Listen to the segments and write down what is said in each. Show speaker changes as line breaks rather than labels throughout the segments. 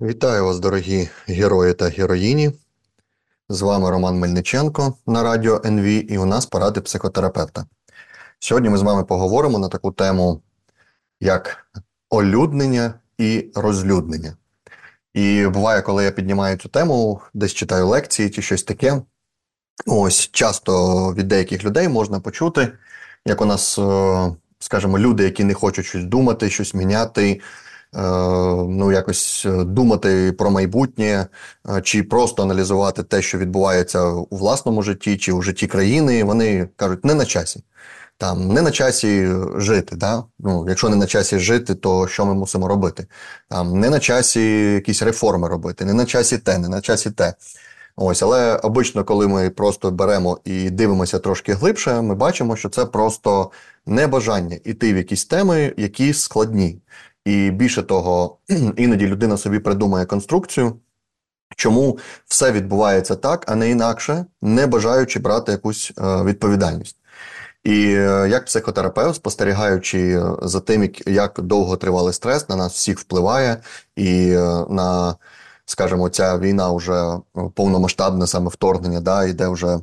Вітаю вас, дорогі герої та героїні. З вами Роман Мельниченко на радіо НВ і у нас поради психотерапевта. Сьогодні ми з вами поговоримо на таку тему, як олюднення і розлюднення. І буває, коли я піднімаю цю тему, десь читаю лекції чи щось таке. Ось часто від деяких людей можна почути, як у нас, е, скажімо, люди, які не хочуть щось думати, щось міняти. Е, ну, якось е, думати про майбутнє, е, чи просто аналізувати те, що відбувається у власному житті, чи у житті країни, вони кажуть, не на часі. Там не на часі жити. Да? Ну, Якщо не на часі жити, то що ми мусимо робити? Там Не на часі якісь реформи робити, не на часі те, не на часі те. Ось, Але обично, коли ми просто беремо і дивимося трошки глибше, ми бачимо, що це просто небажання іти в якісь теми, які складні. І більше того, іноді людина собі придумає конструкцію, чому все відбувається так, а не інакше, не бажаючи брати якусь е, відповідальність. І е, як психотерапевт, спостерігаючи за тим, як довго тривалий стрес на нас всіх впливає, і е, на, скажімо, ця війна вже повномасштабне саме вторгнення, да, йде вже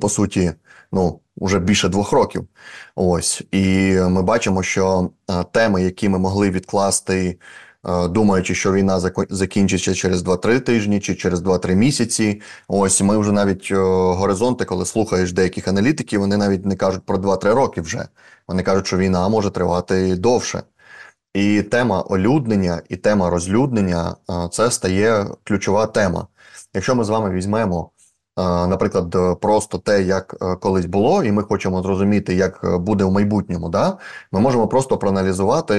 по суті, ну уже більше двох років. Ось і ми бачимо, що е, теми, які ми могли відкласти, е, думаючи, що війна закінчиться через 2-3 тижні чи через 2-3 місяці. Ось ми вже навіть е, горизонти, коли слухаєш деяких аналітиків, вони навіть не кажуть про 2-3 роки вже. Вони кажуть, що війна може тривати довше. І тема олюднення і тема розлюднення це стає ключова тема. Якщо ми з вами візьмемо наприклад, просто те, як е, колись було, і ми хочемо зрозуміти, як е, буде в майбутньому, да? ми можемо просто проаналізувати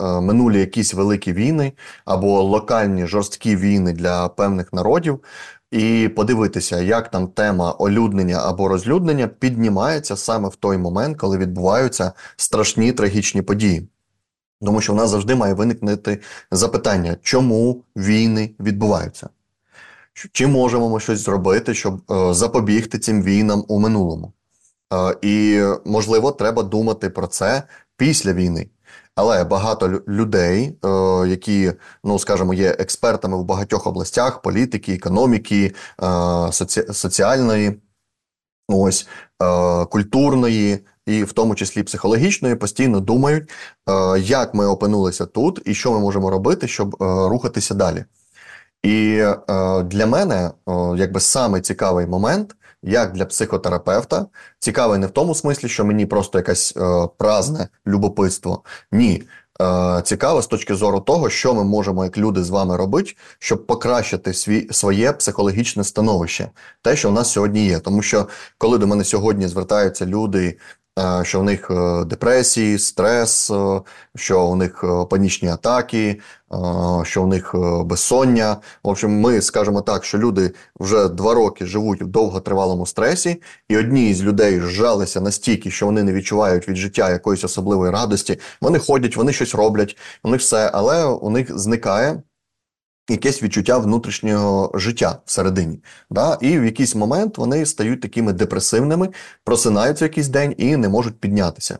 е, минулі якісь великі війни або локальні жорсткі війни для певних народів. І подивитися, як там тема олюднення або розлюднення піднімається саме в той момент, коли відбуваються страшні трагічні події. Тому що в нас завжди має виникнути запитання, чому війни відбуваються. Чи можемо ми щось зробити, щоб е, запобігти цим війнам у минулому? Е, і, можливо, треба думати про це після війни. Але багато людей, е, які, ну скажімо, є експертами в багатьох областях політики, економіки, соці... соціальної, ось культурної. І в тому числі психологічної, постійно думають, як ми опинилися тут і що ми можемо робити, щоб рухатися далі. І е, для мене якби саме цікавий момент, як для психотерапевта, цікавий не в тому смислі, що мені просто якесь е, празне любопитство. Ні. Е, цікаво з точки зору того, що ми можемо, як люди, з вами робити, щоб покращити свій своє психологічне становище, те, що в нас сьогодні є. Тому що коли до мене сьогодні звертаються люди що в них е, депресії, стрес, е, що у них панічні атаки, що у них безсоння. В общем, ми скажемо так, що люди вже два роки живуть в довготривалому стресі, і одні з людей зжалися настільки, що вони не відчувають від життя якоїсь особливої радості. Вони ходять, вони щось роблять, у них все, але у них зникає якесь відчуття внутрішнього життя всередині. Да? І в якийсь момент вони стають такими депресивними, просинаються якийсь день і не можуть піднятися.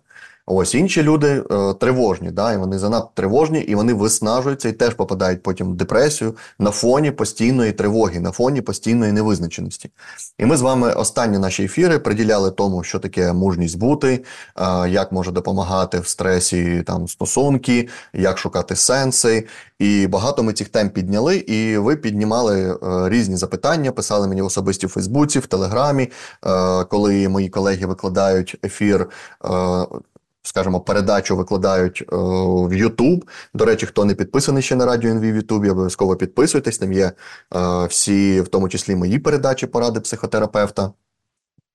Ось інші люди е, тривожні, да, і вони занадто тривожні, і вони виснажуються і теж попадають потім в депресію на фоні постійної тривоги, на фоні постійної невизначеності. І ми з вами останні наші ефіри приділяли тому, що таке мужність бути, е, як може допомагати в стресі там стосунки, як шукати сенси. І багато ми цих тем підняли, і ви піднімали е, різні запитання, писали мені в особисті в Фейсбуці, в Телеграмі, е, коли мої колеги викладають ефір. Скажімо, передачу викладають е, в YouTube. До речі, хто не підписаний ще на радіо НВ в Ютубі, обов'язково підписуйтесь. Там є е, всі, в тому числі мої передачі, поради психотерапевта.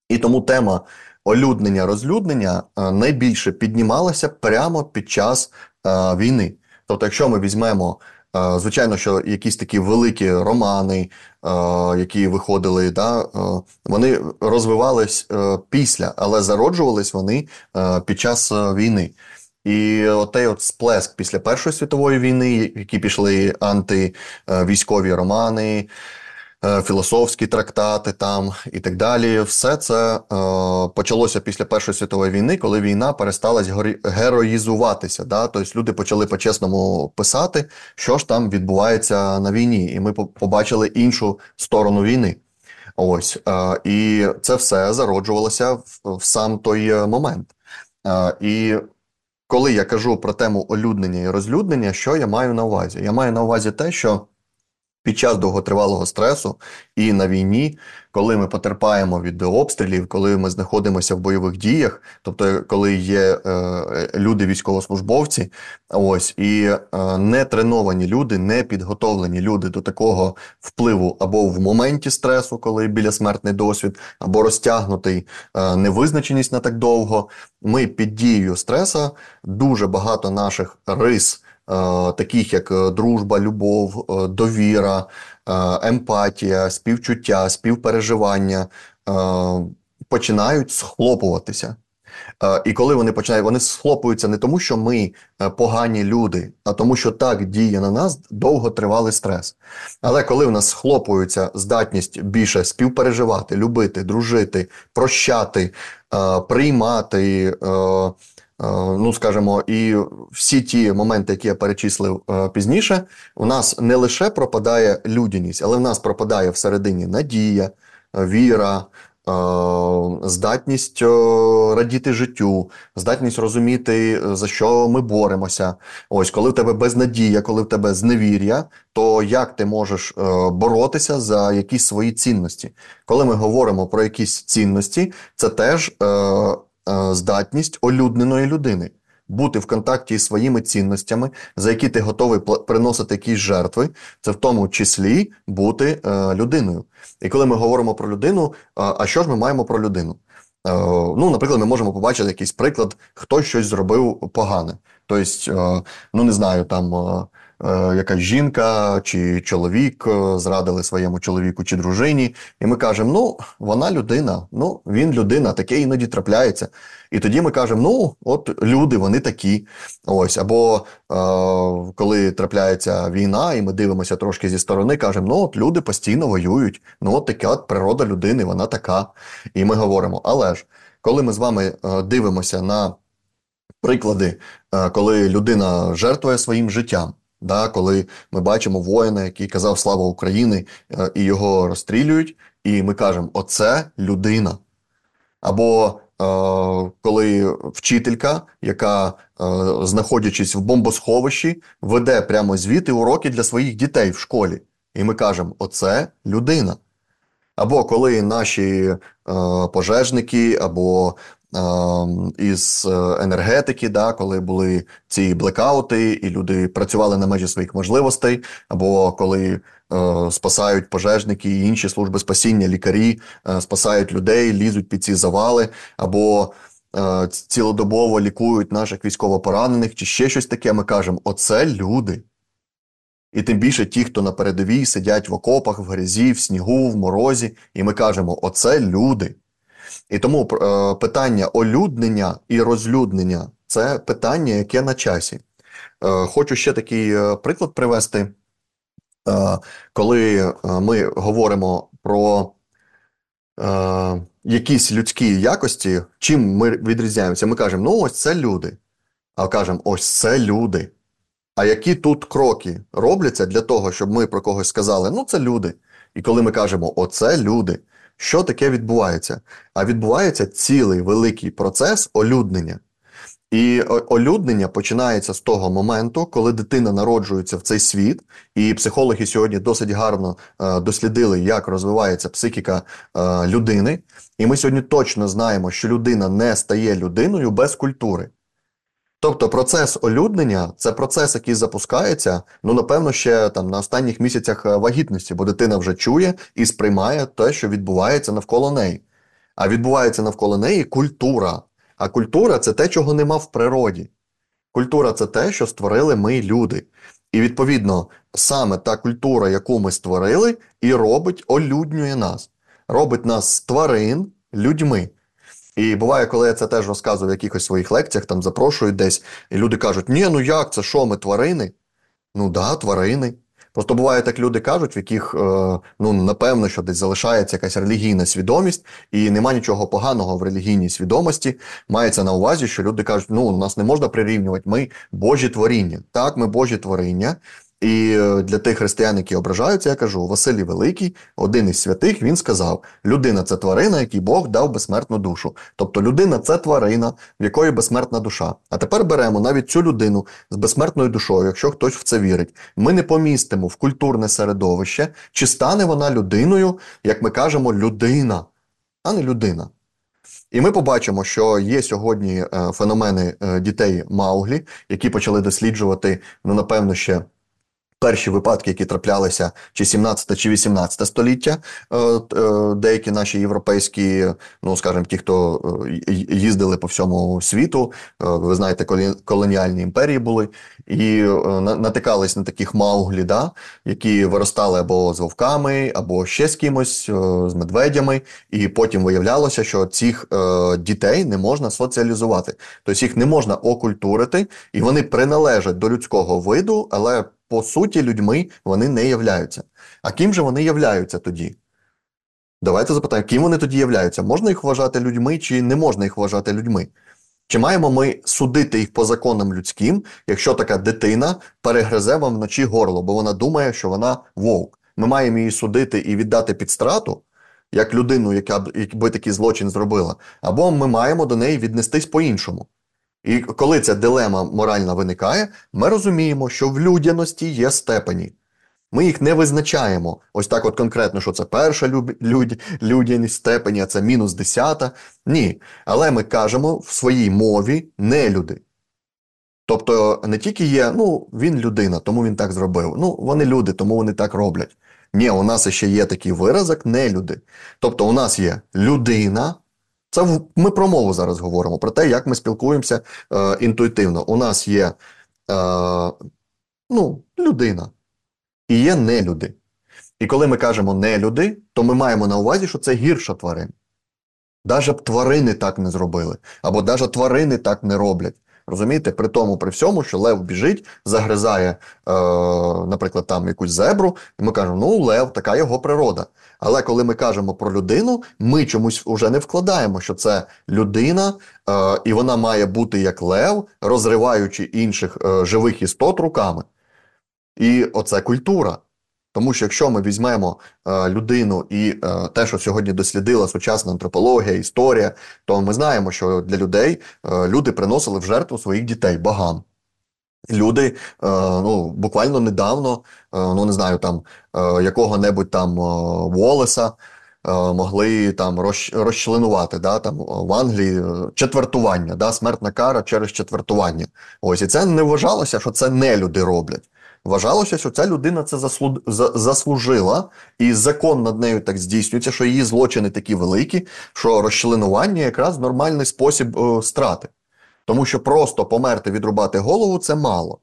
І тому тема олюднення, розлюднення е, найбільше піднімалася прямо під час е, війни. Тобто, якщо ми візьмемо Звичайно, що якісь такі великі романи, які виходили, да, вони розвивались е, після, але зароджувались вони е, під час е, війни. І отей от сплеск після Першої світової війни, які пішли антивійськові романи. Е, філософські трактати там і так далі. Все це е, почалося після Першої світової війни, коли війна перестала героїзуватися. Да? Тобто люди почали по-чесному писати, що ж там відбувається на війні, і ми побачили іншу сторону війни. Ось е, і це все зароджувалося в, сам той момент. І коли я кажу про тему олюднення і розлюднення, що я маю на увазі? Я маю на увазі те, що під час довготривалого стресу і на війні, коли ми потерпаємо від обстрілів, коли ми знаходимося в бойових діях, тобто коли є е, люди, військовослужбовці, ось і е, не треновані люди, не підготовлені люди до такого впливу або в моменті стресу, коли біля смертний досвід, або розтягнутий е, невизначеність на так довго, ми під дією стреса дуже багато наших рис. Е, таких як е, дружба, любов, е, довіра, емпатія, співчуття, співпереживання, починають схлопуватися. І коли вони починають, вони схлопуються не тому, що ми погані люди, а тому, що так діє на нас довготривалий стрес. Але коли в нас схлопується здатність більше співпереживати, любити, дружити, прощати, приймати. Е, ну скажімо, і всі ті моменти, які я перечислив е, пізніше, у нас не лише пропадає людяність, але в нас пропадає всередині надія, віра. Е, здатність радіти життю, здатність розуміти, за що ми боремося. Ось коли в тебе безнадія, коли в тебе зневір'я, то як ти можеш боротися за якісь свої цінності? Коли ми говоримо про якісь цінності, це теж здатність олюдненої людини бути в контакті із своїми цінностями, за які ти готовий приносити якісь жертви, це в тому числі бути е, людиною. І коли ми говоримо про людину, а що ж ми маємо про людину? Е, ну, наприклад, ми можемо побачити якийсь приклад, хтось щось зробив погане. Тобто, ну не знаю, там Е, якась жінка чи чоловік е, зрадили своєму чоловіку чи дружині, і ми кажемо, ну, вона людина, ну, він людина, таке іноді трапляється. І тоді ми кажемо, ну, от люди, вони такі. Ось, Або е, коли трапляється війна, і ми дивимося трошки зі сторони, кажемо, ну, от люди постійно воюють, ну, от така от природа людини, вона така. І ми говоримо, але ж, коли ми з вами е, дивимося на приклади, е, коли людина жертвує своїм життям. Да, Коли ми бачимо воїна, який казав Слава Україні, е, і його розстрілюють, і ми кажемо, оце людина. Або е, коли вчителька, яка, е, знаходячись в бомбосховищі, веде прямо звіти уроки для своїх дітей в школі. І ми кажемо, оце людина. Або коли наші е, пожежники, або із е, енергетики, да, коли були ці блекаути, і люди працювали на межі своїх можливостей, або коли е, спасають пожежники і інші служби спасіння, лікарі е, спасають людей, лізуть під ці завали, або цілодобово лікують наших військовополонених, чи ще щось таке. Ми кажемо: оце люди. І тим більше ті, хто на передовій сидять в окопах, в грязі, в снігу, в морозі, і ми кажемо: оце люди. І тому е, питання олюднення і розлюднення це питання, яке на часі. Е, хочу ще такий е, приклад привести, коли ми говоримо про якісь людські якості, чим ми відрізняємося, ми кажемо, ну ось це люди. А кажемо, ось це люди. А які тут кроки робляться для того, щоб ми про когось сказали, ну це люди. І коли ми кажемо, оце люди. Що таке відбувається? А відбувається цілий великий процес олюднення. І олюднення починається з того моменту, коли дитина народжується в цей світ, і психологи сьогодні досить гарно е, дослідили, як розвивається психіка е, людини. І ми сьогодні точно знаємо, що людина не стає людиною без культури. Тобто процес олюднення це процес, який запускається, ну напевно, ще там на останніх місяцях е, вагітності, бо дитина вже чує і сприймає те, що відбувається навколо неї. А відбувається навколо неї культура. А культура це те, чого нема в природі. Культура це те, що створили ми люди. І відповідно, саме та культура, яку ми створили, і робить, олюднює нас, робить нас тварин людьми. І буває, коли я це теж розказую в якихось своїх лекціях, там запрошують десь, і люди кажуть, ні, ну як це що, ми тварини? Ну да, тварини. Просто буває так, люди кажуть, в яких ну напевно, що десь залишається якась релігійна свідомість, і нема нічого поганого в релігійній свідомості. Мається на увазі, що люди кажуть, ну нас не можна прирівнювати, ми Божі творіння. Так, ми Божі творіння. І е, для тих християн, які ображаються, я кажу, Василій Великий, один із святих, він сказав: людина це тварина, якій Бог дав безсмертну душу. Тобто людина це тварина, в якої безсмертна душа. А тепер беремо навіть цю людину з безсмертною душою, якщо хтось в це вірить. Ми не помістимо в культурне середовище, чи стане вона людиною, як ми кажемо, людина, а не людина. І ми побачимо, що є сьогодні е, феномени е, дітей Мауглі, які почали досліджувати, ну напевно, ще перші випадки, які траплялися чи 17 чи 18 століття, е, е, деякі наші європейські, ну скажімо, ті, хто е, їздили по всьому світу, ви знаєте, колоніальні імперії були, і натикались на таких мауглі, да, які виростали або з вовками, або ще з кимось, з медведями, і потім виявлялося, що цих дітей не можна соціалізувати, тобто їх не можна окультурити, і вони приналежать до людського виду, але по суті людьми вони не являються. А ким же вони являються тоді? Давайте запитаємо, ким вони тоді являються? Можна їх вважати людьми, чи не можна їх вважати людьми? Чи маємо ми судити їх по законам людським, якщо така дитина перегризе вам вночі горло, бо вона думає, що вона вовк? Ми маємо її судити і віддати під страту, як людину, яка б такий злочин зробила, або ми маємо до неї віднестись по-іншому. І коли ця дилема моральна виникає, ми розуміємо, що в людяності є степені. Ми їх не визначаємо ось так от конкретно, що це перша люд, людяність степені, а це мінус десята. Ні. Але ми кажемо в своїй мові не люди. Тобто не тільки є, ну, він людина, тому він так зробив. Ну, вони люди, тому вони так роблять. Ні, у нас ще є такий виразок не люди. Тобто, у нас є людина, це ми про мову зараз говоримо, про те, як ми спілкуємося е, інтуїтивно. У нас є е, ну, людина і є нелюди. І коли ми кажемо нелюди, то ми маємо на увазі, що це гірша тварин. Навіть б тварини так не зробили, або навіть тварини так не роблять. Розумієте, при тому, при всьому, що Лев біжить, загризає, е, наприклад, там якусь зебру, і ми кажемо, ну, Лев, така його природа. Але коли ми кажемо про людину, ми чомусь вже не вкладаємо, що це людина, е, і вона має бути як лев, розриваючи інших е, живих істот руками. І оце культура. Тому що якщо ми візьмемо е, людину і е, те, що сьогодні дослідила сучасна антропологія, історія, то ми знаємо, що для людей е, люди приносили в жертву своїх дітей багам. Люди е, ну, буквально недавно, е, ну не знаю, там е, якого-небудь там Волеса могли там розчленувати да, там, в Англії четвертування, да, смертна кара через четвертування. Ось і це не вважалося, що це не люди роблять. Вважалося, що ця людина це заслужила, і закон над нею так здійснюється, що її злочини такі великі, що розчленування якраз нормальний спосіб о, страти. Тому що просто померти, відрубати голову це мало.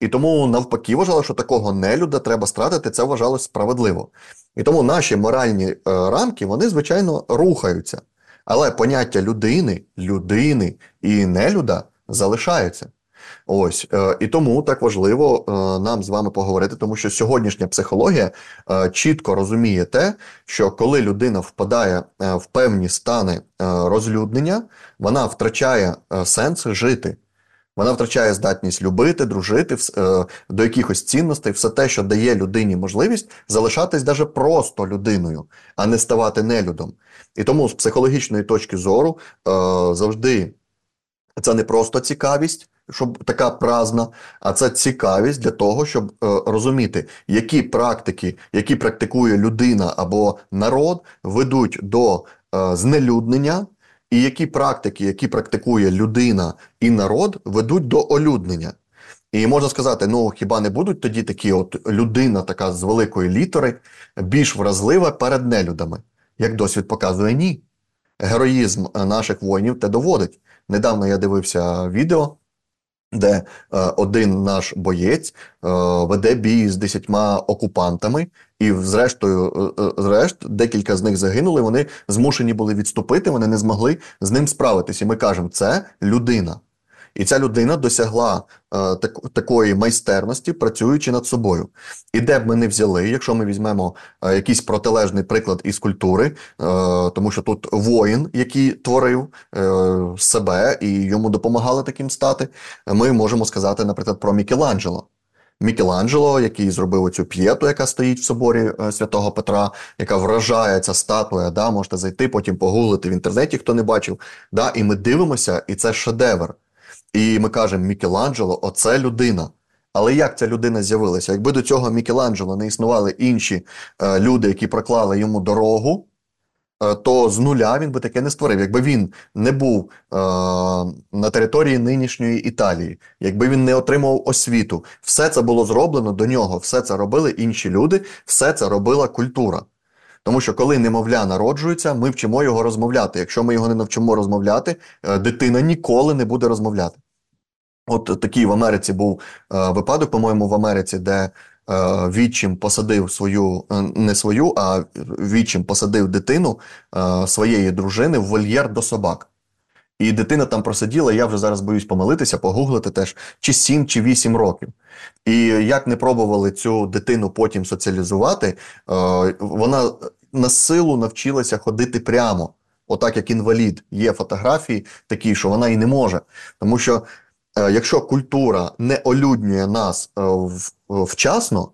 І тому навпаки вважали, що такого нелюда треба стратити, це вважалось справедливо. І тому наші моральні е, рамки, вони, звичайно, рухаються. Але поняття людини, людини і нелюда залишаються. Ось е, і тому так важливо е, нам з вами поговорити, тому що сьогоднішня психологія е, чітко розуміє те, що коли людина впадає в певні стани розлюднення, вона втрачає сенс жити. Вона втрачає здатність любити, дружити до якихось цінностей, все те, що дає людині можливість залишатись даже просто людиною, а не ставати нелюдом. І тому з психологічної точки зору завжди це не просто цікавість щоб така празна, а це цікавість для того, щоб е, розуміти, які практики, які практикує людина або народ, ведуть до е, знелюднення, і які практики, які практикує людина і народ, ведуть до олюднення. І можна сказати, ну хіба не будуть тоді такі, от людина, така з великої літери, більш вразлива перед нелюдами? Як досвід показує, ні. Героїзм наших воїнів те доводить. Недавно я дивився відео де е, один наш боєць е, веде бій з десятьма окупантами, і, зрештою, е, зрешт, декілька з них загинули. Вони змушені були відступити, вони не змогли з ним справитися. І ми кажемо, це людина. І ця людина досягла е, так, такої майстерності, працюючи над собою. І де б ми не взяли, якщо ми візьмемо е, якийсь протилежний приклад із культури, е, тому що тут воїн, який творив себе і йому допомагали таким стати, ми можемо сказати, наприклад, про Мікеланджело. Мікеланджело, який зробив цю п'єту, яка стоїть в соборі святого Петра, яка вражає ця статуя. Да, Можете зайти, потім погуглити в інтернеті, хто не бачив. Да, І ми дивимося, і це шедевр. І ми кажемо, Мікеланджело оце людина. Але як ця людина з'явилася? Якби до цього Мікеланджело не існували інші е, люди, які проклали йому дорогу, Е, то з нуля він би таке не створив. Якби він не був е, на території нинішньої Італії, якби він не отримав освіту, все це було зроблено до нього, все це робили інші люди, все це робила культура. Тому що коли немовля народжується, ми вчимо його розмовляти. Якщо ми його не навчимо розмовляти, е, дитина ніколи не буде розмовляти. От такий в Америці був е, випадок, по-моєму, в Америці, де Е, відчим посадив свою, не свою, а відчим посадив дитину своєї дружини в вольєр до собак. І дитина там просиділа, я вже зараз боюсь помилитися, погуглити теж, чи 7, чи 8 років. І як не пробували цю дитину потім соціалізувати, вона на силу навчилася ходити прямо, отак як інвалід. Є фотографії такі, що вона і не може. Тому що Е, якщо культура не олюднює нас е, вчасно,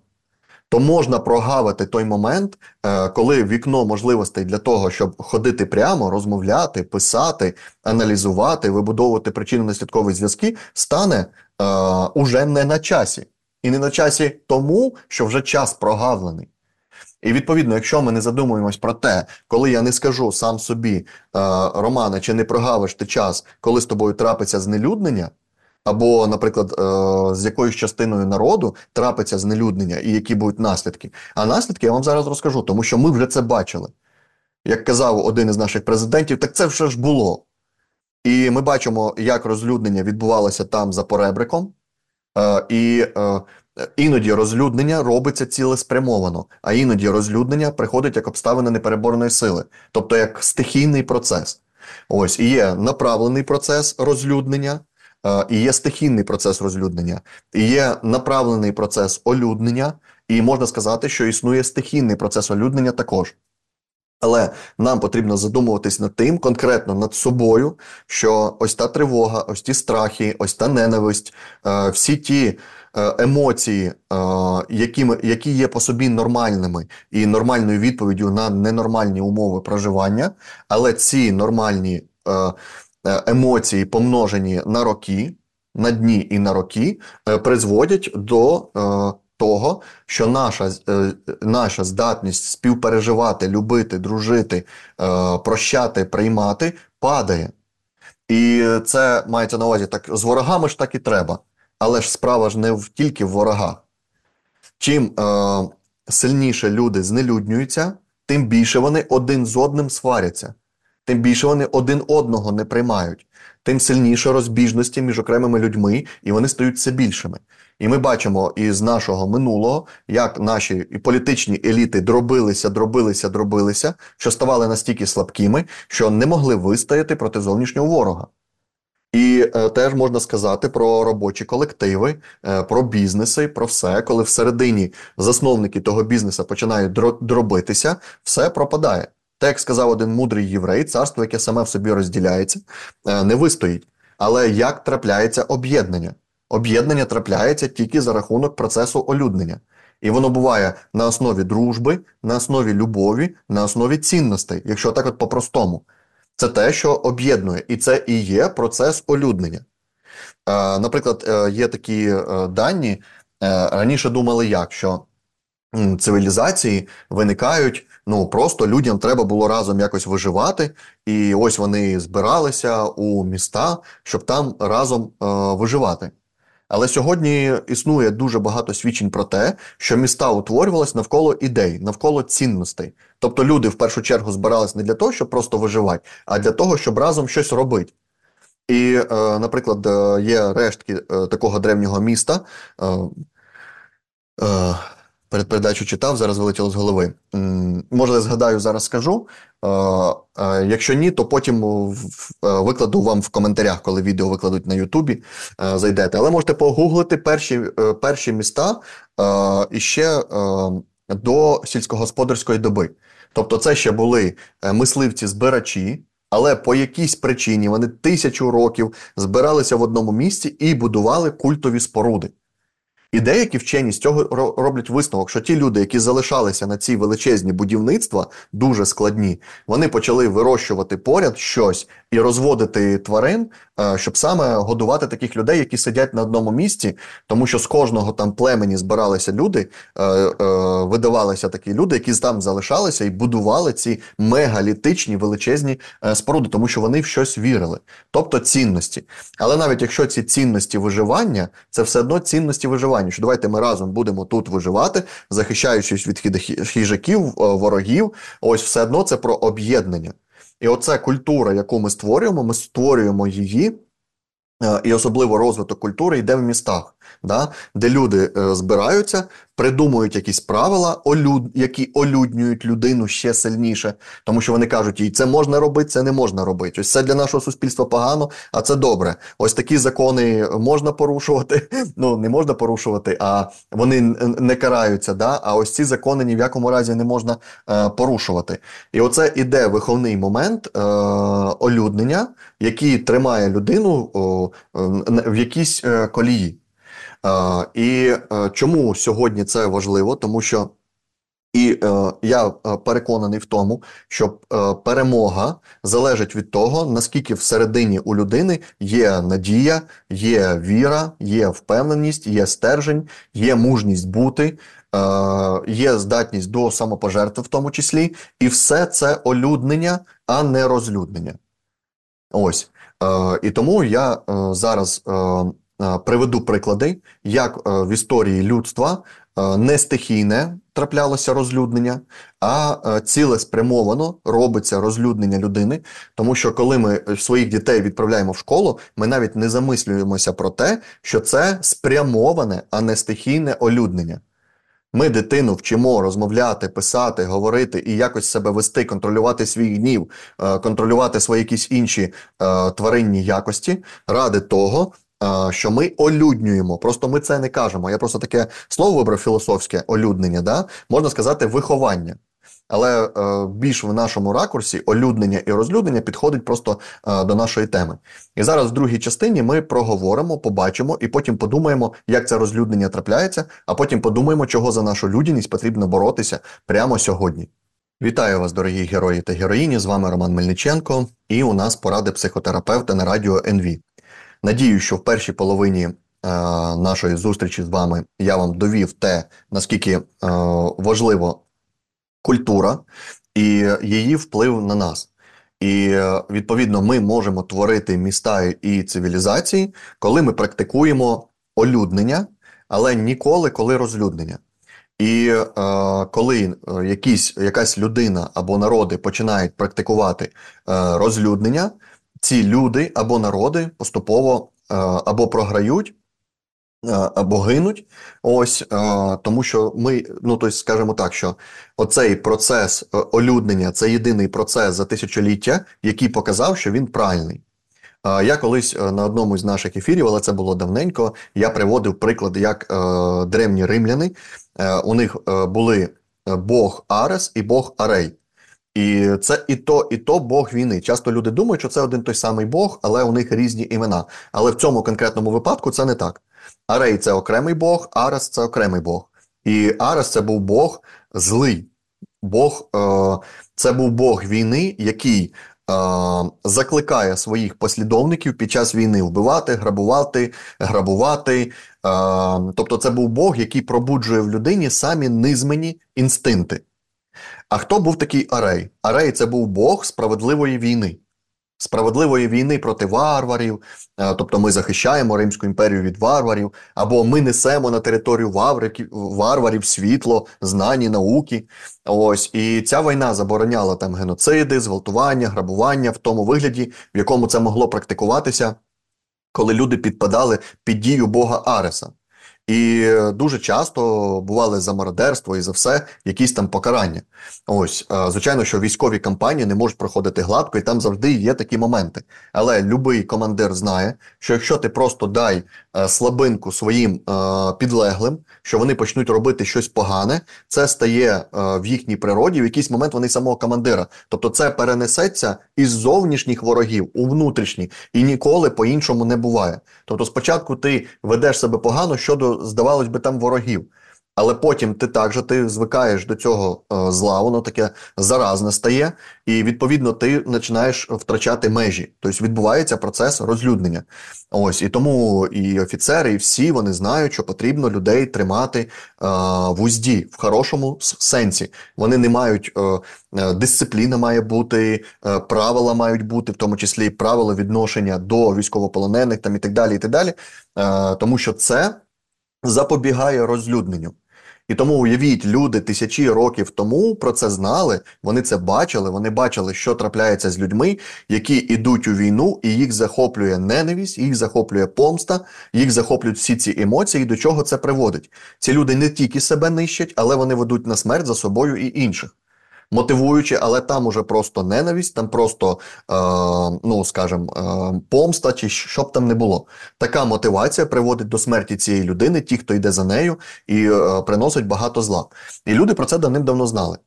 то можна прогавити той момент, е, коли вікно можливостей для того, щоб ходити прямо, розмовляти, писати, аналізувати, вибудовувати причинно-наслідкові зв'язки, стане уже не на часі. І не на часі тому, що вже час прогавлений. І відповідно, якщо ми не задумуємось про те, коли я не скажу сам собі, Романе, чи не прогавиш ти час, коли з тобою трапиться знелюднення або, наприклад, е, з якоюсь частиною народу трапиться знелюднення і які будуть наслідки. А наслідки я вам зараз розкажу, тому що ми вже це бачили. Як казав один із наших президентів, так це вже ж було. І ми бачимо, як розлюднення відбувалося там за поребриком, е, і е, іноді розлюднення робиться цілеспрямовано, а іноді розлюднення приходить як обставина непереборної сили, тобто як стихійний процес. Ось і є направлений процес розлюднення. І є стихійний процес розлюднення, і є направлений процес олюднення, і можна сказати, що існує стихійний процес олюднення також. Але нам потрібно задумуватись над тим, конкретно над собою, що ось та тривога, ось ті страхи, ось та ненависть, е, всі ті е, емоції, е, які які є по собі нормальними і нормальною відповіддю на ненормальні умови проживання, але ці нормальні Е, емоції, помножені на роки, на дні і на роки, е, призводять до е, того, що наша наша здатність співпереживати, любити, дружити, прощати, приймати падає. І це мається на увазі так з ворогами ж так і треба. Але ж справа ж не в, тільки в ворогах. Чим е, сильніше люди знелюднюються, тим більше вони один з одним сваряться тим більше вони один одного не приймають, тим сильніше розбіжності між окремими людьми, і вони стають все більшими. І ми бачимо із нашого минулого, як наші і політичні еліти дробилися, дробилися, дробилися, що ставали настільки слабкими, що не могли вистояти проти зовнішнього ворога. І е, теж можна сказати про робочі колективи, е, про бізнеси, про все, коли всередині засновники того бізнесу починають дробитися, все пропадає. Так як сказав один мудрий єврей, царство, яке саме в собі розділяється, е, не вистоїть. Але як трапляється об'єднання? Об'єднання трапляється тільки за рахунок процесу олюднення. І воно буває на основі дружби, на основі любові, на основі цінностей, якщо так от по-простому. Це те, що об'єднує, і це і є процес олюднення. Е, наприклад, е, є такі дані, раніше думали, як що цивілізації виникають. Ну просто людям треба було разом якось виживати, і ось вони збиралися у міста, щоб там разом е, виживати. Але сьогодні існує дуже багато свідчень про те, що міста утворювалися навколо ідей, навколо цінностей. Тобто люди в першу чергу збирались не для того, щоб просто виживати, а для того, щоб разом щось робити. І, е, наприклад, е, є рештки е, такого древнього міста. Е, е, перед передачою читав, зараз вилетіло з голови. Може, згадаю, зараз скажу. Якщо ні, то потім викладу вам в коментарях, коли відео викладуть на Ютубі. Зайдете. Але можете погуглити перші перші міста іще до сільськогосподарської доби. Тобто, це ще були е, мисливці-збирачі, але по якійсь причині вони тисячу років збиралися в одному місці і будували культові споруди. І деякі вчені з цього роблять висновок, що ті люди, які залишалися на ці величезні будівництва, дуже складні, вони почали вирощувати поряд щось і розводити тварин, щоб саме годувати таких людей, які сидять на одному місці, тому що з кожного там племені збиралися люди, е, е, видавалися такі люди, які там залишалися і будували ці мегалітичні величезні споруди, тому що вони в щось вірили, тобто цінності. Але навіть якщо ці цінності виживання, це все одно цінності виживання. Що давайте ми разом будемо тут виживати, захищаючись від хижаків, ворогів, ось все одно це про об'єднання. І оце культура, яку ми створюємо, ми створюємо її, е, і особливо розвиток культури йде в містах да, де люди е, збираються, придумують якісь правила, які олюднюють людину ще сильніше, тому що вони кажуть, їй це можна робити, це не можна робити. Ось це для нашого суспільства погано, а це добре. Ось такі закони можна порушувати. Ну не можна порушувати, а вони не караються. Да? А ось ці закони ні в якому разі не можна е, порушувати. І оце іде виховний момент е, олюднення, який тримає людину о, в якійсь е, колії. І е, чому сьогодні це важливо? Тому що і е, я е, переконаний в тому, що е, перемога залежить від того, наскільки всередині у людини є надія, є віра, є впевненість, є стержень, є мужність бути, е, є здатність до самопожертви, в тому числі, і все це олюднення, а не розлюднення. Ось. Е, І тому я е, зараз. Е, приведу приклади, як е, в історії людства е, не стихійне траплялося розлюднення, а цілеспрямовано робиться розлюднення людини. Тому що коли ми своїх дітей відправляємо в школу, ми навіть не замислюємося про те, що це спрямоване, а не стихійне олюднення. Ми дитину вчимо розмовляти, писати, говорити і якось себе вести, контролювати свій гнів, контролювати свої якісь інші тваринні якості ради того, що ми олюднюємо. Просто ми це не кажемо. Я просто таке слово вибрав філософське олюднення, да? можна сказати, виховання. Але е, більш в нашому ракурсі олюднення і розлюднення підходить просто е, до нашої теми. І зараз в другій частині ми проговоримо, побачимо і потім подумаємо, як це розлюднення трапляється, а потім подумаємо, чого за нашу людяність потрібно боротися прямо сьогодні. Вітаю вас, дорогі герої та героїні! З вами Роман Мельниченко, і у нас поради психотерапевта на радіо НВ. Надію, що в першій половині е, нашої зустрічі з вами я вам довів те, наскільки е, важлива культура і її вплив на нас. І е, відповідно ми можемо творити міста і цивілізації, коли ми практикуємо олюднення, але ніколи коли розлюднення. І е, коли якісь, якась людина або народи починають практикувати е, розлюднення, ці люди або народи поступово е, або програють. Е, або гинуть, ось е, тому, що ми, ну тобто, скажімо так, що оцей процес олюднення це єдиний процес за тисячоліття, який показав, що він правильний. Я колись на одному з наших ефірів, але це було давненько. Я приводив приклад, як древні римляни. У них були Бог Арес і Бог Арей. І це і то, і то Бог війни. Часто люди думають, що це один той самий Бог, але у них різні імена. Але в цьому конкретному випадку це не так. Арей це окремий Бог, Арес це окремий Бог. І Арес це був Бог злий. Бог е, це був Бог війни, який е, закликає своїх послідовників під час війни вбивати, грабувати, грабувати. Е, тобто, це був Бог, який пробуджує в людині самі низмені інстинкти. А хто був такий Арей? Арей це був Бог справедливої війни, справедливої війни проти варварів, е, тобто ми захищаємо Римську імперію від варварів, або ми несемо на територію варварів світло, знані науки. Ось і ця війна забороняла там геноциди, зґвалтування, грабування в тому вигляді, в якому це могло практикуватися, коли люди підпадали під дію Бога Ареса. І дуже часто бували за мародерство і за все якісь там покарання. Ось, звичайно, що військові кампанії не можуть проходити гладко, і там завжди є такі моменти. Але будь-який командир знає, що якщо ти просто дай е, слабинку своїм е, підлеглим, що вони почнуть робити щось погане, це стає е, в їхній природі. В якийсь момент вони самого командира. Тобто, це перенесеться із зовнішніх ворогів у внутрішні, і ніколи по-іншому не буває. Тобто, спочатку ти ведеш себе погано щодо, здавалось би, там ворогів. Але потім ти також ти звикаєш до цього е, зла, воно таке заразне стає, і відповідно ти починаєш втрачати межі. Тобто відбувається процес розлюднення. Ось і тому і офіцери, і всі вони знають, що потрібно людей тримати е, в узді в хорошому сенсі. Вони не мають е, е дисципліна, має бути, е, правила мають бути, в тому числі правила відношення до військовополонених там і так далі. І так далі, е, тому що це запобігає розлюдненню. І тому уявіть, люди тисячі років тому про це знали, вони це бачили, вони бачили, що трапляється з людьми, які йдуть у війну, і їх захоплює ненависть, їх захоплює помста, їх захоплюють всі ці емоції. До чого це приводить? Ці люди не тільки себе нищать, але вони ведуть на смерть за собою і інших мотивуючи, але там уже просто ненависть, там просто, е, ну скажімо, е, помста, чи що б там не було. Така мотивація приводить до смерті цієї людини, ті, хто йде за нею, і е, приносить багато зла. І люди про це давним-давно знали.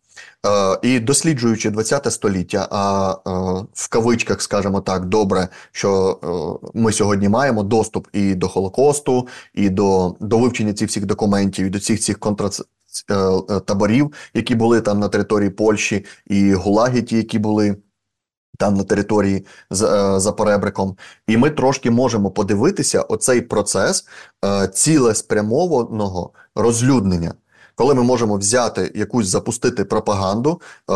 Е, і досліджуючи ХХ століття, а е, в кавичках, скажімо так, добре, що е, ми сьогодні маємо доступ і до Холокосту, і до до вивчення цих всіх документів, і до цих цих контра, Е, е, таборів, які були там на території Польщі, і гулаги, ті, які були. Там на території за, е, за перебриком, і ми трошки можемо подивитися оцей процес цілеспрямованого розлюднення коли ми можемо взяти якусь запустити пропаганду, е,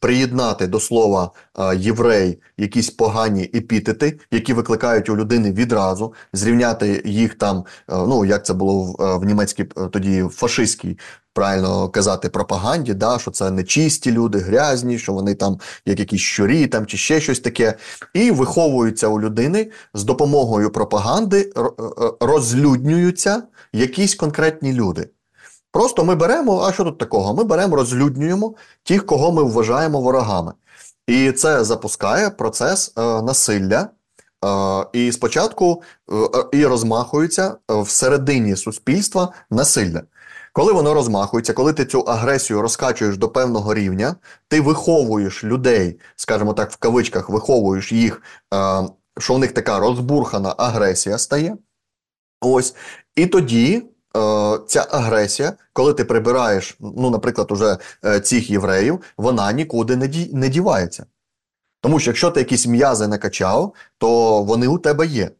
приєднати до слова е, єврей якісь погані епітети, які викликають у людини відразу, зрівняти їх там, е, ну як це було в, в німецькій тоді фашистській. Правильно казати пропаганді, да, що це нечисті люди, грязні, що вони там як якісь щурі там чи ще щось таке, і виховуються у людини з допомогою пропаганди, розлюднюються якісь конкретні люди. Просто ми беремо, а що тут такого? Ми беремо, розлюднюємо тих, кого ми вважаємо ворогами. І це запускає процес е, насилля. Е, і спочатку е, і розмахується всередині суспільства насилля. Коли воно розмахується, коли ти цю агресію розкачуєш до певного рівня, ти виховуєш людей, скажімо так, в кавичках, виховуєш їх, е, що в них така розбурхана агресія стає. Ось. І тоді Е, ця агресія, коли ти прибираєш, ну, наприклад, уже е, цих євреїв, вона нікуди не ді, не дівається. Тому що якщо ти якісь м'язи накачав, то вони у тебе є.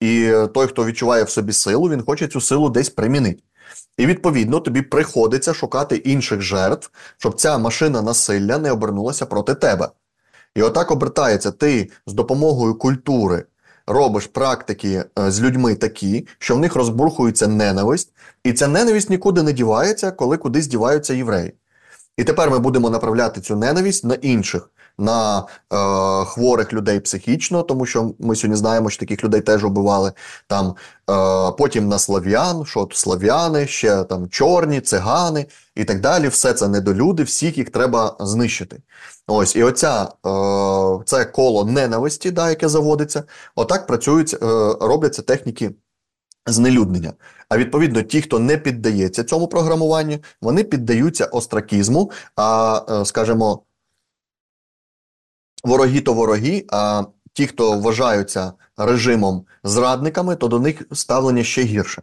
І той, хто відчуває в собі силу, він хоче цю силу десь примінити. І відповідно тобі приходиться шукати інших жертв, щоб ця машина насилля не обернулася проти тебе. І отак обертається ти з допомогою культури робиш практики е, з людьми такі, що в них розбурхується ненависть, і ця ненависть нікуди не дівається, коли кудись діваються євреї. І тепер ми будемо направляти цю ненависть на інших, на е, хворих людей психічно, тому що ми сьогодні знаємо, що таких людей теж убивали. Там е, потім на слав'ян, що слав'яни, ще там чорні, цигани і так далі. Все це недолюди, всіх їх треба знищити. Ось і оця е, це коло ненависті, да, яке заводиться. Отак працюють, е, робляться техніки. Знелюднення. А відповідно, ті, хто не піддається цьому програмуванню, вони піддаються остракізму, а, е, скажімо, вороги то вороги, а ті, хто вважаються режимом зрадниками, то до них ставлення ще гірше.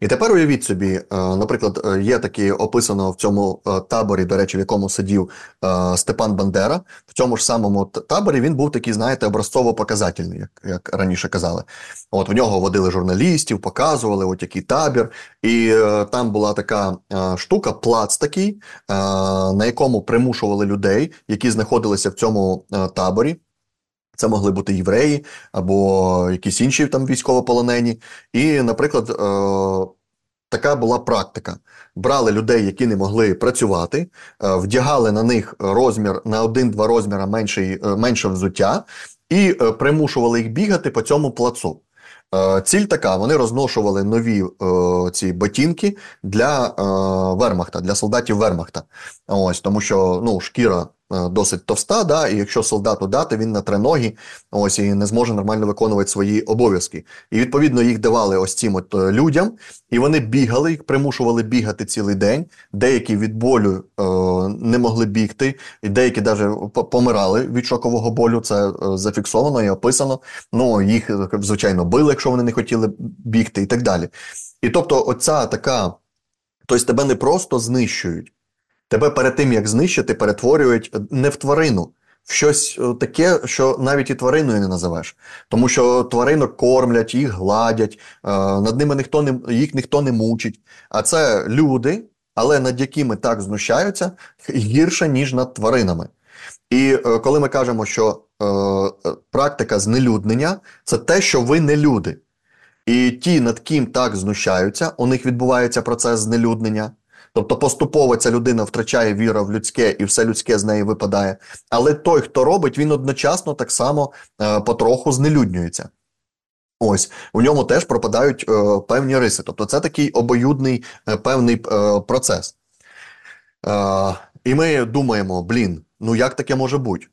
І тепер уявіть собі, е, наприклад, е, є такі описано в цьому е, таборі, до речі, в якому сидів Степан Бандера. В цьому ж самому таборі він був такий, знаєте, образцово-показательний, як як раніше казали. От в нього водили журналістів, показували от який табір. І там була така штука, плац такий, на якому примушували людей, які знаходилися в цьому таборі. Це могли бути євреї або якісь інші там військовополонені. І, наприклад, е, така була практика: брали людей, які не могли працювати, е, вдягали на них розмір на один-два розміра менший, е, менше взуття, і примушували їх бігати по цьому плацу. Е, ціль така: вони розношували нові е, ці ботинки для е, вермахта, для солдатів вермахта. Ось тому, що ну шкіра Е, досить товста, да, і якщо солдату дати, він на треногі, ось і не зможе нормально виконувати свої обов'язки. І відповідно їх давали ось цим от е, людям, і вони бігали, їх примушували бігати цілий день. Деякі від болю е, не могли бігти, і деякі навіть помирали від шокового болю. Це е, зафіксовано і описано. Ну їх звичайно били, якщо вони не хотіли бігти, і так далі. І тобто, оця така, тобто тебе не просто знищують. Тебе перед тим, як знищити, перетворюють не в тварину, в щось е, таке, що навіть і твариною не називеш. Тому що тваринок кормлять, їх гладять, е, над ними ніхто не їх ніхто не мучить. А це люди, але над якими так знущаються гірше, ніж над тваринами. І е, коли ми кажемо, що практика знелюднення це те, що ви не люди. І ті, над ким так знущаються, у них відбувається процес знелюднення. Тобто поступово ця людина втрачає віру в людське і все людське з неї випадає. Але той, хто робить, він одночасно так само е, потроху знелюднюється. Ось у ньому теж пропадають е, певні риси. Тобто це такий обоюдний е, певний е, процес. Е, І ми думаємо, блін, ну як таке може бути?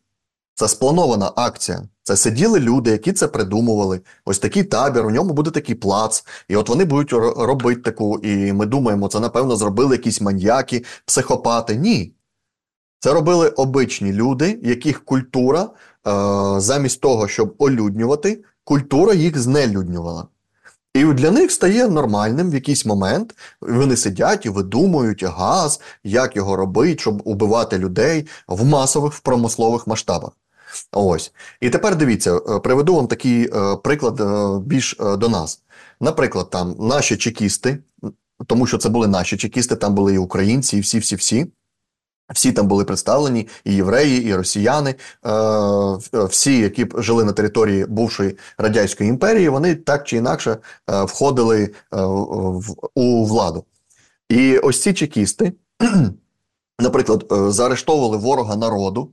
Це спланована акція. Це сиділи люди, які це придумували. Ось такий табір, у ньому буде такий плац. І от вони будуть робити таку. І ми думаємо, це, напевно, зробили якісь маньяки, психопати. Ні. Це робили обичні люди, яких культура, е, замість того, щоб олюднювати, культура їх знелюднювала. І для них стає нормальним в якийсь момент. Вони сидять і видумують газ, як його робити, щоб убивати людей в масових в промислових масштабах. Ось. І тепер дивіться, е, приведу вам такий е, приклад е, більш до нас. Наприклад, там наші чекісти, тому що це були наші чекісти, там були і українці, і всі-всі-всі. Всі там були представлені, і євреї, і росіяни, всі, які жили на території бувшої радянської імперії, вони так чи інакше входили у владу. І ось ці чекісти, наприклад, заарештовували ворога народу.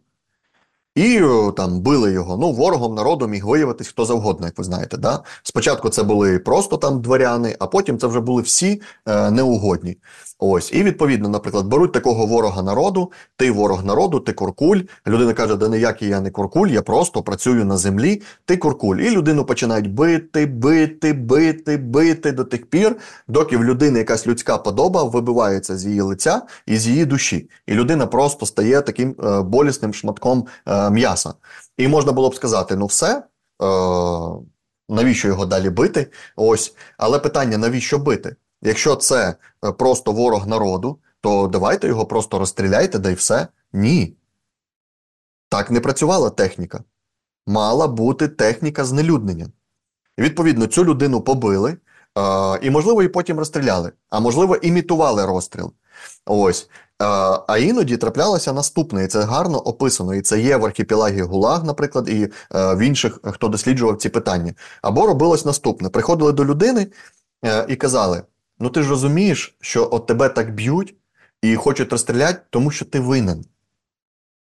І там били його. Ну, ворогом народу міг виявитись хто завгодно, як ви знаєте. Да? Спочатку це були просто там дворяни, а потім це вже були всі е, неугодні. Ось, і відповідно, наприклад, беруть такого ворога народу, ти ворог народу, ти куркуль. Людина каже, да ніякий я не куркуль, я просто працюю на землі, ти куркуль. І людину починають бити, бити, бити, бити до тих пір, доки в людини якась людська подоба вибивається з її лиця і з її душі. І людина просто стає таким е, болісним шматком е, м'яса. І можна було б сказати: ну все. Е, Навіщо його далі бити? Ось, але питання: навіщо бити? Якщо це е, просто ворог народу, то давайте його просто розстріляйте, да й все. Ні. Так не працювала техніка. Мала бути техніка знелюднення. Відповідно, цю людину побили, а, і, можливо, і потім розстріляли, а можливо, імітували розстріл. Ось. А іноді траплялося наступне, і це гарно описано. І це є в архіпелагі Гулаг, наприклад, і в інших, хто досліджував ці питання. Або робилось наступне: приходили до людини е, і казали. Ну ти ж розумієш, що от тебе так б'ють і хочуть розстріляти, тому що ти винен.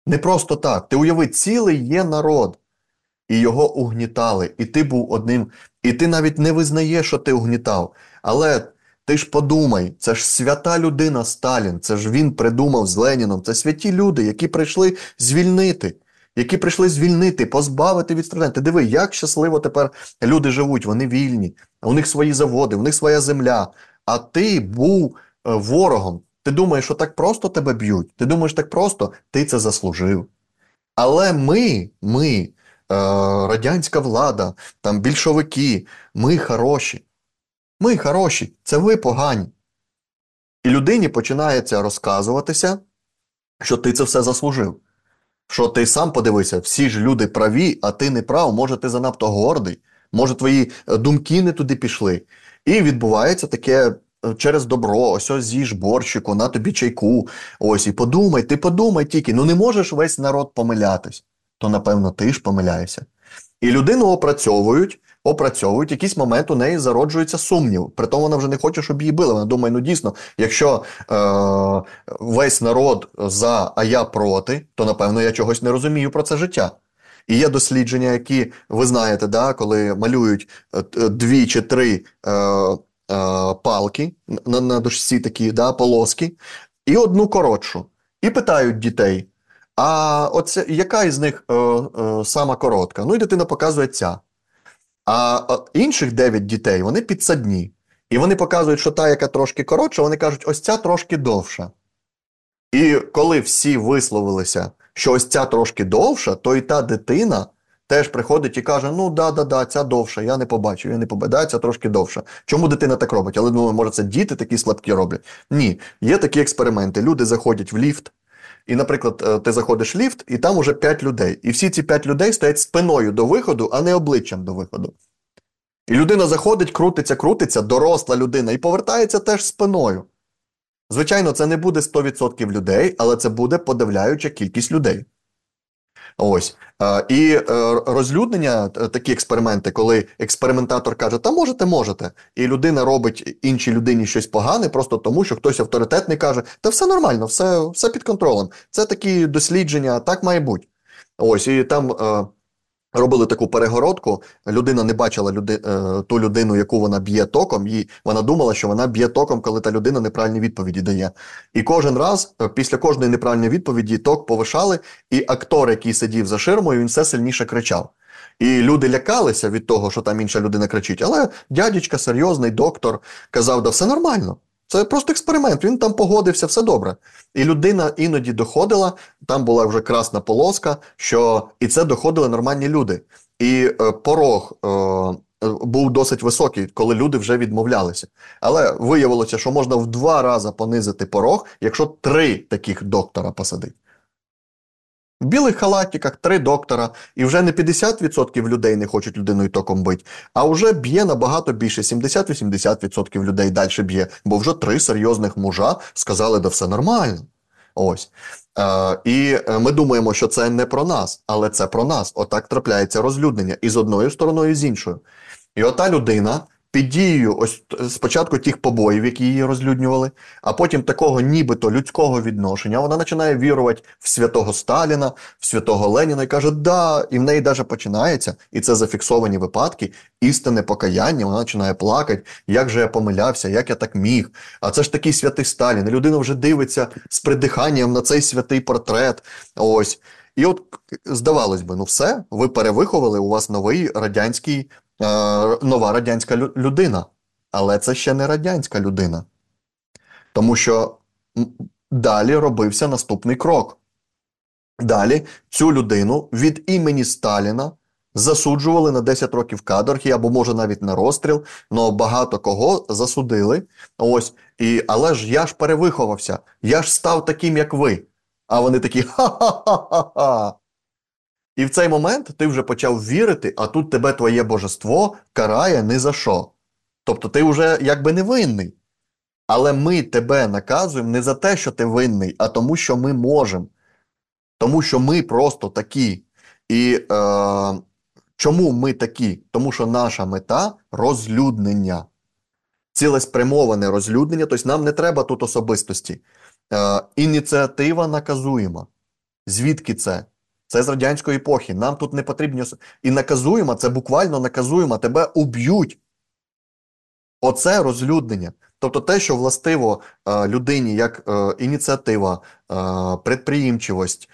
Не просто так. Ти уяви, цілий є народ, і його угнітали, і ти був одним, і ти навіть не визнаєш, що ти угнітав. Але ти ж подумай, це ж свята людина Сталін, це ж він придумав з Леніном. Це святі люди, які прийшли звільнити, які прийшли звільнити, позбавити від страдань. Ти диви, як щасливо тепер люди живуть, вони вільні, у них свої заводи, у них своя земля а ти був е, ворогом. Ти думаєш, що так просто тебе б'ють? Ти думаєш, так просто ти це заслужив. Але ми, ми, е, радянська влада, там більшовики, ми хороші. Ми хороші, це ви погані. І людині починається розказуватися, що ти це все заслужив. Що ти сам подивися, всі ж люди праві, а ти не прав, може, ти занадто гордий, може, твої е, думки не туди пішли. І відбувається таке е, через добро, ось ось з'їж борщику, на тобі чайку. Ось і подумай, ти подумай тільки, ну не можеш весь народ помилятись, то напевно ти ж помиляєшся. І людину опрацьовують, опрацьовують, якийсь момент у неї зароджується сумнів. Притом вона вже не хоче, щоб її били. Вона думає, ну дійсно, якщо е, весь народ за, а я проти, то напевно я чогось не розумію про це життя. І є дослідження, які ви знаєте, да, коли малюють е, дві чи три е, е, палки на на дошці такі да, полоски, і одну коротшу. І питають дітей: а оце, яка із них е, е, сама коротка? Ну і дитина показує ця. А інших дев'ять дітей вони підсадні. І вони показують, що та, яка трошки коротша, вони кажуть, ось ця трошки довша. І коли всі висловилися, що ось ця трошки довша, то і та дитина теж приходить і каже: Ну, да, да, да, ця довша, я не побачив, я не побачив, да, ця трошки довша. Чому дитина так робить? Але думаю, може, це діти такі слабкі роблять? Ні, є такі експерименти. Люди заходять в ліфт. І, наприклад, е, ти заходиш в ліфт, і там уже 5 людей. І всі ці 5 людей стоять спиною до виходу, а не обличчям до виходу. І людина заходить, крутиться, крутиться, доросла людина, і повертається теж спиною. Звичайно, це не буде 100% людей, але це буде подавляюча кількість людей. Ось. І е, розлюднення, такі експерименти, коли експериментатор каже, та можете, можете, і людина робить іншій людині щось погане, просто тому, що хтось авторитетний каже, та все нормально, все все під контролем. Це такі дослідження, так має бути. Ось, і там. Робили таку перегородку, людина не бачила люди, е, ту людину, яку вона б'є током, і вона думала, що вона б'є током, коли та людина неправильні відповіді дає. І кожен раз, е, після кожної неправильної відповіді, ток повишали, і актор, який сидів за ширмою, він все сильніше кричав. І люди лякалися від того, що там інша людина кричить. Але дядечка, серйозний доктор, казав, да все нормально. Це просто експеримент. Він там погодився, все добре. І людина іноді доходила, там була вже красна полоска, що і це доходили нормальні люди. І е, порог е, був досить високий, коли люди вже відмовлялися. Але виявилося, що можна в два рази понизити порог, якщо три таких доктора посадить. В білих халатиках три доктора, і вже не 50% людей не хочуть людиною током бити, а вже б'є набагато більше. 70-80% людей далі б'є, бо вже три серйозних мужа сказали, да все нормально. Ось. Е, І ми думаємо, що це не про нас, але це про нас. Отак трапляється розлюднення і з одною стороною, і з іншою. І ота людина під дією ось спочатку тих побоїв, які її розлюднювали, а потім такого нібито людського відношення, вона починає вірувати в святого Сталіна, в святого Леніна і каже, да, і в неї навіть починається, і це зафіксовані випадки, істинне покаяння, вона починає плакати, як же я помилявся, як я так міг. А це ж такий святий Сталін. Людина вже дивиться з придиханням на цей святий портрет. Ось. І от, здавалось би, ну все, ви перевиховали, у вас новий радянський Е, нова радянська людина. Але це ще не радянська людина. Тому що далі робився наступний крок. Далі цю людину від імені Сталіна засуджували на 10 років каторги або, може, навіть на розстріл, але багато кого засудили. Ось, і, Але ж я ж перевиховався, я ж став таким, як ви. А вони такі ха-ха-ха-ха. І в цей момент ти вже почав вірити, а тут тебе твоє божество карає ні за що. Тобто ти вже якби не винний. Але ми тебе наказуємо не за те, що ти винний, а тому, що ми можемо. Тому що ми просто такі. І е, чому ми такі? Тому що наша мета розлюднення. Цілеспрямоване розлюднення, тобто нам не треба тут особистості. Е, Ініціатива наказуєма. Звідки це? Це з радянської епохи. Нам тут не потрібні і наказуємо, це буквально наказуємо, тебе уб'ють. Оце розлюднення. Тобто те, що властиво е, людині як е, ініціатива, е, предприємчивость, е,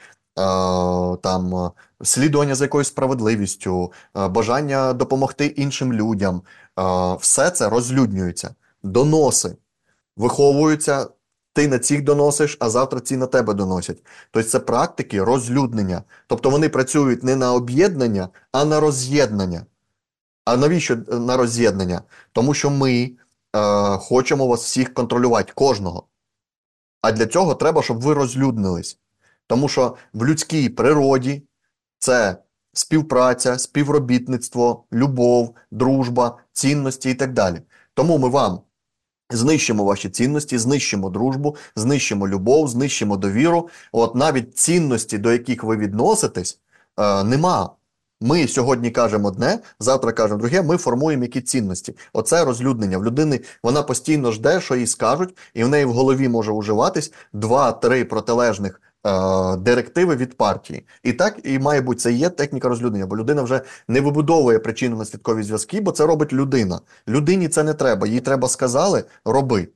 там, слідування за якоюсь справедливістю, е, бажання допомогти іншим людям, е, все це розлюднюється. Доноси виховуються ти на цих доносиш, а завтра ці на тебе доносять. Тобто це практики розлюднення. Тобто вони працюють не на об'єднання, а на роз'єднання. А навіщо е, на роз'єднання? Тому що ми е, хочемо вас всіх контролювати, кожного. А для цього треба, щоб ви розлюднились. Тому що в людській природі це співпраця, співробітництво, любов, дружба, цінності і так далі. Тому ми вам Знищимо ваші цінності, знищимо дружбу, знищимо любов, знищимо довіру. От навіть цінності, до яких ви відноситесь, е, нема. Ми сьогодні кажемо одне, завтра кажемо друге. Ми формуємо які цінності. Оце розлюднення. В людини вона постійно жде, що їй скажуть, і в неї в голові може уживатись два-три протилежних директиви від партії. І так і має бути це є техніка розлюднення, бо людина вже не вибудовує причинно наслідкові зв'язки, бо це робить людина. Людині це не треба. Їй треба сказали, роби.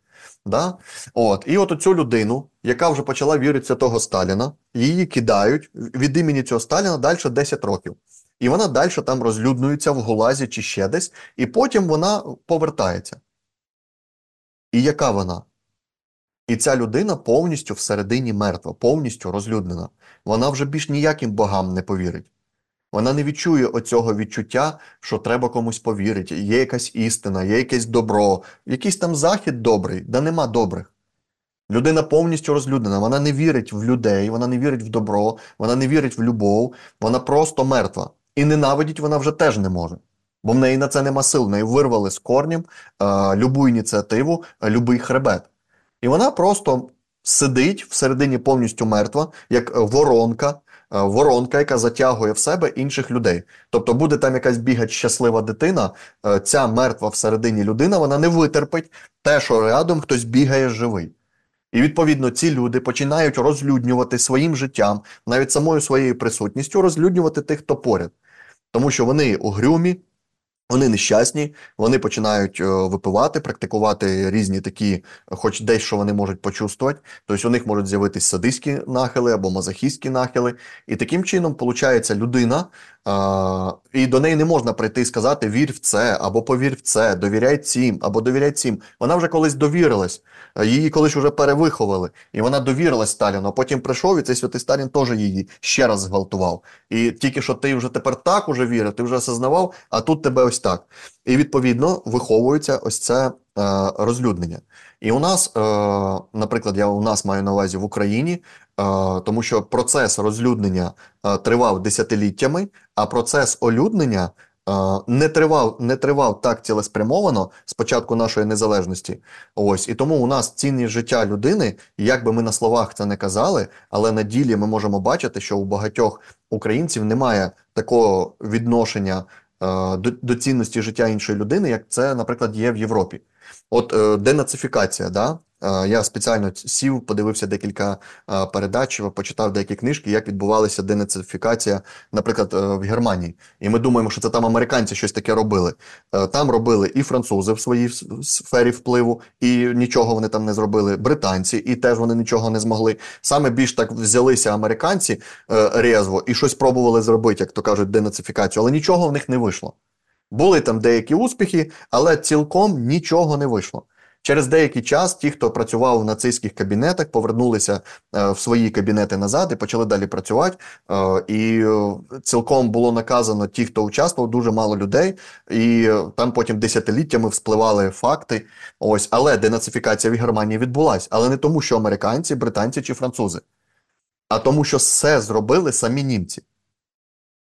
Да? От. І от цю людину, яка вже почала вірити святого Сталіна, її кидають від імені цього Сталіна далі 10 років. І вона далі там розлюднується в Гулазі чи ще десь, і потім вона повертається. І яка вона? І ця людина повністю всередині мертва, повністю розлюднена. Вона вже більш ніяким богам не повірить. Вона не відчує оцього відчуття, що треба комусь повірити. Є якась істина, є якесь добро, якийсь там захід добрий, де нема добрих. Людина повністю розлюднена, вона не вірить в людей, вона не вірить в добро, вона не вірить в любов, вона просто мертва. І ненавидіть вона вже теж не може. Бо в неї на це нема сил, в неї вирвали з корнем е, любу ініціативу, е, любий хребет. І вона просто сидить всередині повністю мертва, як воронка, е, воронка, яка затягує в себе інших людей. Тобто буде там якась бігать щаслива дитина, е, ця мертва всередині людина, вона не витерпить те, що рядом хтось бігає живий. І відповідно ці люди починають розлюднювати своїм життям, навіть самою своєю присутністю, розлюднювати тих, хто поряд. Тому що вони угрюмі, вони нещасні, вони починають е, випивати, практикувати різні такі, хоч десь що вони можуть почувствувати. Тобто у них можуть з'явитися садистські нахили або мазохістські нахили. І таким чином, виходить, людина, і до неї не можна прийти і сказати вір в це, або повір в це, довіряй цим, або довіряй цим. Вона вже колись довірилась, її колись вже перевиховали, і вона довірилась Сталіну. а Потім прийшов і цей святий Сталін теж її ще раз зґвалтував. І тільки що ти вже тепер так уже вірив, ти вже осознавав, а тут тебе ось так. І відповідно виховується ось це розлюднення. І у нас, е, наприклад, я у нас маю на увазі в Україні, тому що процес розлюднення тривав десятиліттями, а процес олюднення не тривав не тривав так цілеспрямовано з початку нашої незалежності. Ось і тому у нас цінність життя людини, як би ми на словах це не казали, але на ділі ми можемо бачити, що у багатьох українців немає такого відношення. До, до цінності життя іншої людини, як це, наприклад, є в Європі. От е, денацифікація, да? Е, я спеціально сів, подивився декілька е, передач, почитав деякі книжки, як відбувалася денацифікація, наприклад, в Германії. І ми думаємо, що це там американці щось таке робили. Там робили і французи в своїй сфері впливу, і нічого вони там не зробили. Британці, і теж вони нічого не змогли. Саме більш так взялися американці резво і щось пробували зробити, як то кажуть, денацифікацію, але нічого в них не вийшло. Були там деякі успіхи, але цілком нічого не вийшло. Через деякий час ті, хто працював в нацистських кабінетах, повернулися е, в свої кабінети назад і почали далі працювати. Е, і е, цілком було наказано ті, хто участвував, дуже мало людей, і там потім десятиліттями вспливали факти. Ось, але денацифікація в Германії відбулася. Але не тому, що американці, британці чи французи, а тому, що все зробили самі німці.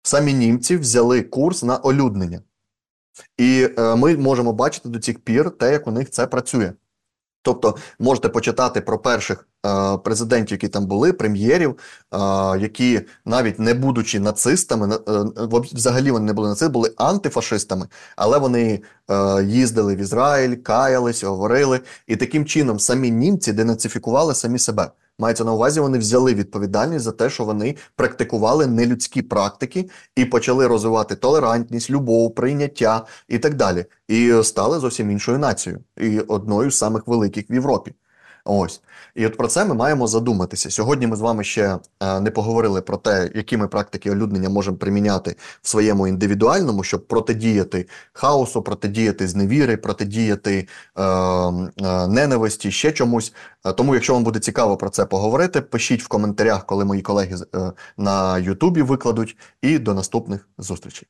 Самі німці взяли курс на олюднення. І е, ми можемо бачити до цих пір те, як у них це працює. Тобто можете почитати про перших е, президентів, які там були, прем'єрів, е, які навіть не будучи нацистами, е, взагалі вони не були нацистами, були антифашистами, але вони е, їздили в Ізраїль, каялись, говорили, і таким чином самі німці денацифікували самі себе. Мається на увазі, вони взяли відповідальність за те, що вони практикували нелюдські практики і почали розвивати толерантність, любов, прийняття і так далі. І стали зовсім іншою нацією і одною з самих великих в Європі. Ось і от про це ми маємо задуматися. Сьогодні ми з вами ще е, не поговорили про те, які ми практики олюднення можемо приміняти в своєму індивідуальному, щоб протидіяти хаосу, протидіяти зневіри, протидіяти е, е, ненависті, ще чомусь. Е, тому, якщо вам буде цікаво про це поговорити, пишіть в коментарях, коли мої колеги е, на Ютубі викладуть. І до наступних зустрічей.